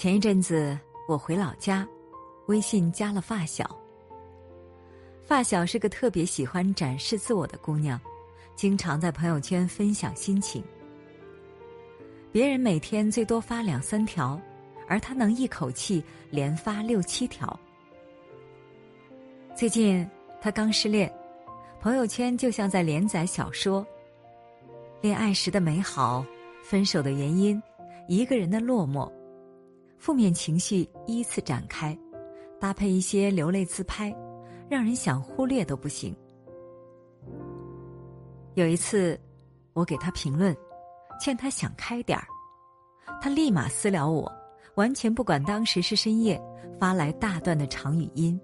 前一阵子我回老家，微信加了发小。发小是个特别喜欢展示自我的姑娘，经常在朋友圈分享心情。别人每天最多发两三条，而她能一口气连发六七条。最近她刚失恋，朋友圈就像在连载小说。恋爱时的美好，分手的原因，一个人的落寞，负面情绪依次展开，搭配一些流泪自拍，让人想忽略都不行。有一次，我给他评论，劝他想开点儿，他立马私聊我，完全不管当时是深夜，发来大段的长语音。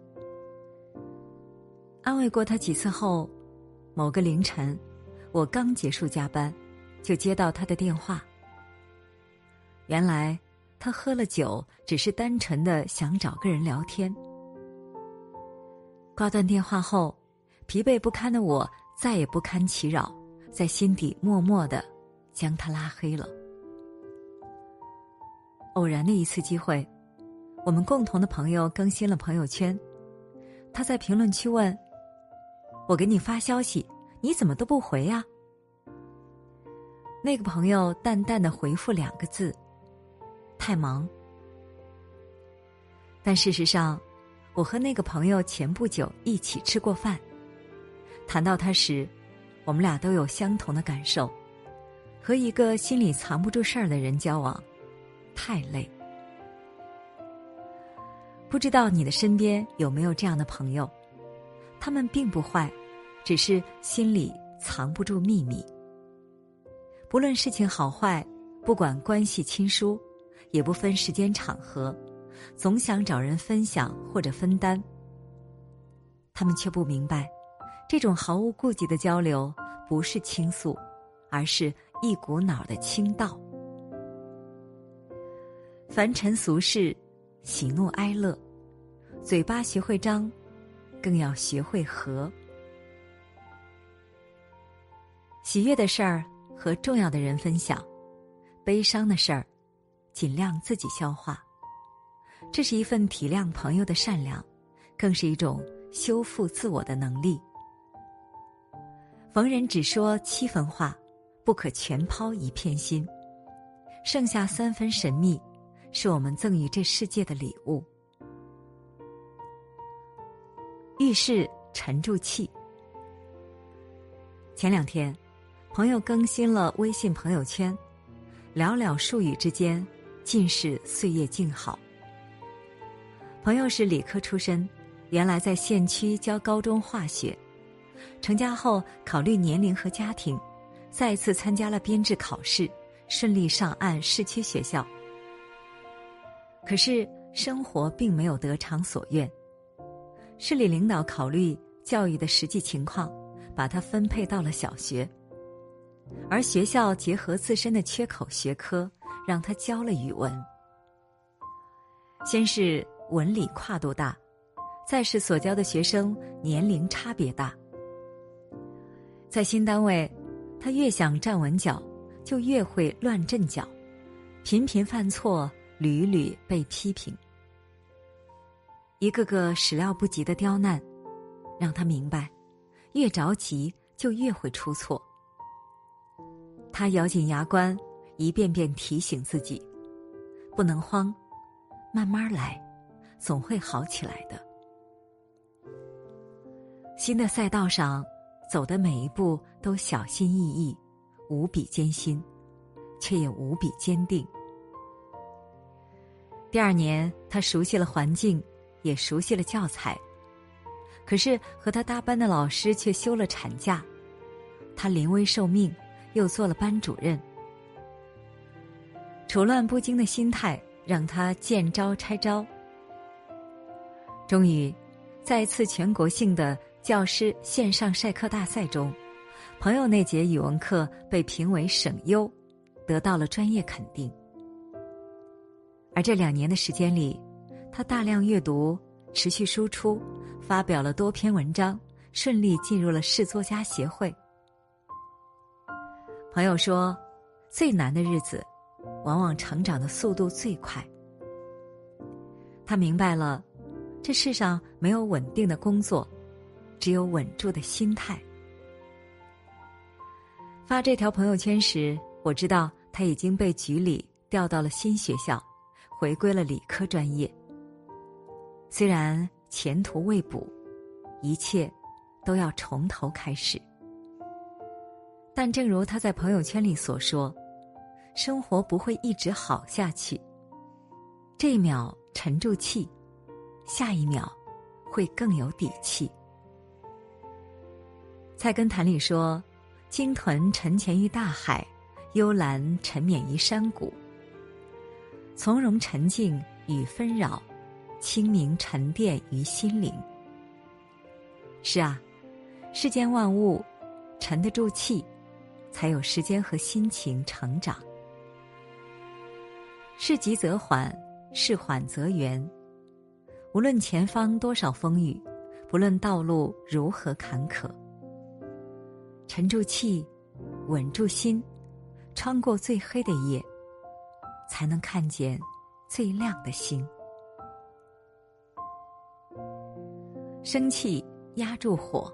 安慰过他几次后，某个凌晨。我刚结束加班，就接到他的电话。原来他喝了酒，只是单纯的想找个人聊天。挂断电话后，疲惫不堪的我再也不堪其扰，在心底默默的将他拉黑了。偶然的一次机会，我们共同的朋友更新了朋友圈，他在评论区问：“我给你发消息。”你怎么都不回呀？那个朋友淡淡的回复两个字：“太忙。”但事实上，我和那个朋友前不久一起吃过饭。谈到他时，我们俩都有相同的感受：和一个心里藏不住事儿的人交往，太累。不知道你的身边有没有这样的朋友？他们并不坏。只是心里藏不住秘密。不论事情好坏，不管关系亲疏，也不分时间场合，总想找人分享或者分担。他们却不明白，这种毫无顾忌的交流不是倾诉，而是一股脑的倾倒。凡尘俗事，喜怒哀乐，嘴巴学会张，更要学会和。喜悦的事儿和重要的人分享，悲伤的事儿尽量自己消化。这是一份体谅朋友的善良，更是一种修复自我的能力。逢人只说七分话，不可全抛一片心。剩下三分神秘，是我们赠予这世界的礼物。遇事沉住气。前两天。朋友更新了微信朋友圈，寥寥数语之间，尽是岁月静好。朋友是理科出身，原来在县区教高中化学，成家后考虑年龄和家庭，再次参加了编制考试，顺利上岸市区学校。可是生活并没有得偿所愿，市里领导考虑教育的实际情况，把他分配到了小学。而学校结合自身的缺口学科，让他教了语文。先是文理跨度大，再是所教的学生年龄差别大。在新单位，他越想站稳脚，就越会乱阵脚，频频犯错，屡屡被批评。一个个始料不及的刁难，让他明白，越着急就越会出错。他咬紧牙关，一遍遍提醒自己：不能慌，慢慢来，总会好起来的。新的赛道上，走的每一步都小心翼翼，无比艰辛，却也无比坚定。第二年，他熟悉了环境，也熟悉了教材，可是和他搭班的老师却休了产假，他临危受命。又做了班主任，处乱不惊的心态让他见招拆招。终于，在一次全国性的教师线上晒课大赛中，朋友那节语文课被评为省优，得到了专业肯定。而这两年的时间里，他大量阅读，持续输出，发表了多篇文章，顺利进入了市作家协会。朋友说：“最难的日子，往往成长的速度最快。他明白了，这世上没有稳定的工作，只有稳住的心态。发这条朋友圈时，我知道他已经被局里调到了新学校，回归了理科专业。虽然前途未卜，一切都要从头开始，但正如他在朋友圈里所说，生活不会一直好下去。这一秒沉住气，下一秒会更有底气。菜根谭里说。鲸豚沉潜于大海，幽兰沉湎于山谷。从容沉静与纷扰，清明沉淀于心灵。是啊，世间万物沉得住气，才有时间和心情成长。事急则缓，事缓则圆。无论前方多少风雨，不论道路如何坎坷。沉住气，稳住心，穿过最黑的夜，才能看见最亮的星。生气压住火。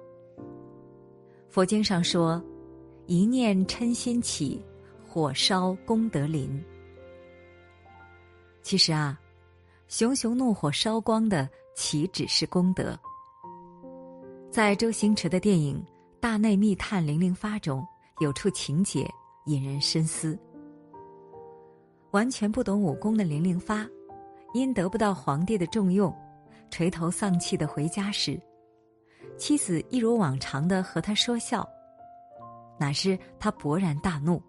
佛经上说：“一念嗔心起，火烧功德林。”其实啊，熊熊怒火烧光的岂止是功德？在周星驰的电影。《大内密探零零发》中有处情节引人深思。完全不懂武功的零零发，因得不到皇帝的重用，垂头丧气的回家时，妻子一如往常的和他说笑，哪知他勃然大怒：“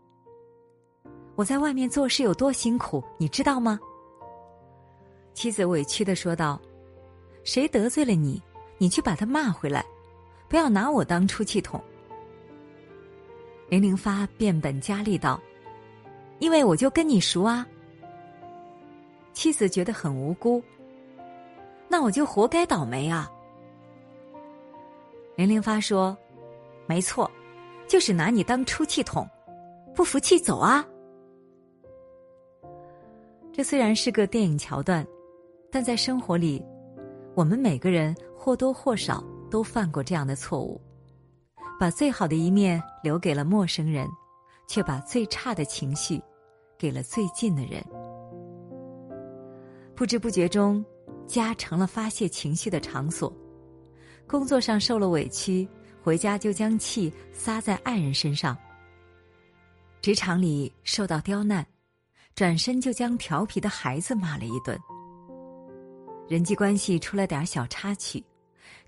我在外面做事有多辛苦，你知道吗？”妻子委屈的说道：“谁得罪了你，你去把他骂回来。”不要拿我当出气筒。零零发变本加厉道：“因为我就跟你熟啊。”妻子觉得很无辜，那我就活该倒霉啊。零零发说：“没错，就是拿你当出气筒，不服气走啊。”这虽然是个电影桥段，但在生活里，我们每个人或多或少。都犯过这样的错误，把最好的一面留给了陌生人，却把最差的情绪给了最近的人。不知不觉中，家成了发泄情绪的场所。工作上受了委屈，回家就将气撒在爱人身上；职场里受到刁难，转身就将调皮的孩子骂了一顿；人际关系出了点小插曲。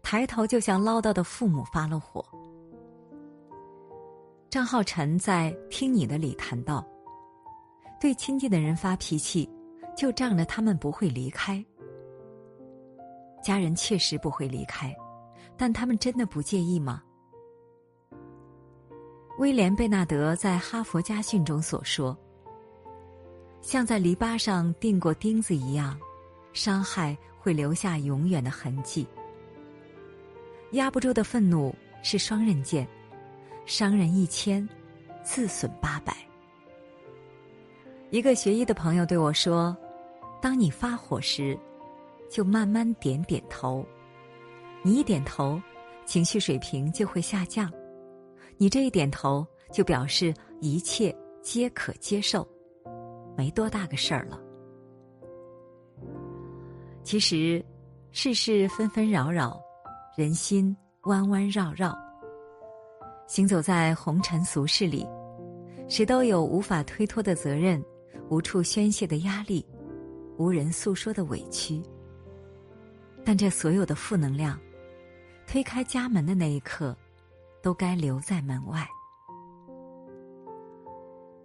抬头就向唠叨的父母发了火。张浩晨在《听你的》里谈到，对亲近的人发脾气，就仗着他们不会离开。家人确实不会离开，但他们真的不介意吗？威廉·贝纳德在《哈佛家训》中所说：“像在篱笆上钉过钉子一样，伤害会留下永远的痕迹。”压不住的愤怒是双刃剑，伤人一千，自损八百。一个学医的朋友对我说：“当你发火时，就慢慢点点头。你一点头，情绪水平就会下降。你这一点头，就表示一切皆可接受，没多大个事儿了。其实，世事纷纷扰扰。”人心弯弯绕绕，行走在红尘俗世里，谁都有无法推脱的责任，无处宣泄的压力，无人诉说的委屈。但这所有的负能量，推开家门的那一刻，都该留在门外。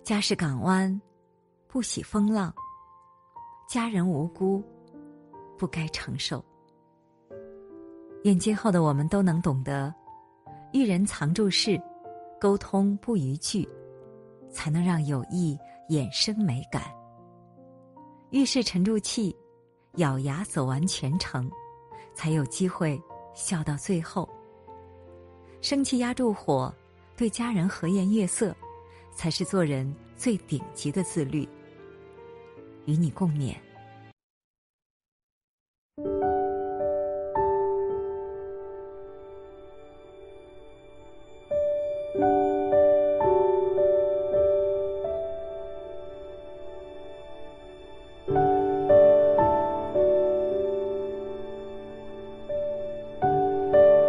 家是港湾，不喜风浪；家人无辜，不该承受。愿今后的我们都能懂得，遇人藏住事，沟通不逾矩，才能让友谊衍生美感。遇事沉住气，咬牙走完全程，才有机会笑到最后。生气压住火，对家人和颜悦色，才是做人最顶级的自律。与你共勉。Thank you.